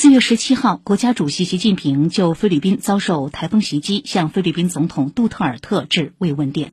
四月十七号国家主席习近平就菲律宾遭受台风袭击向菲律宾总统杜特尔特致慰问电。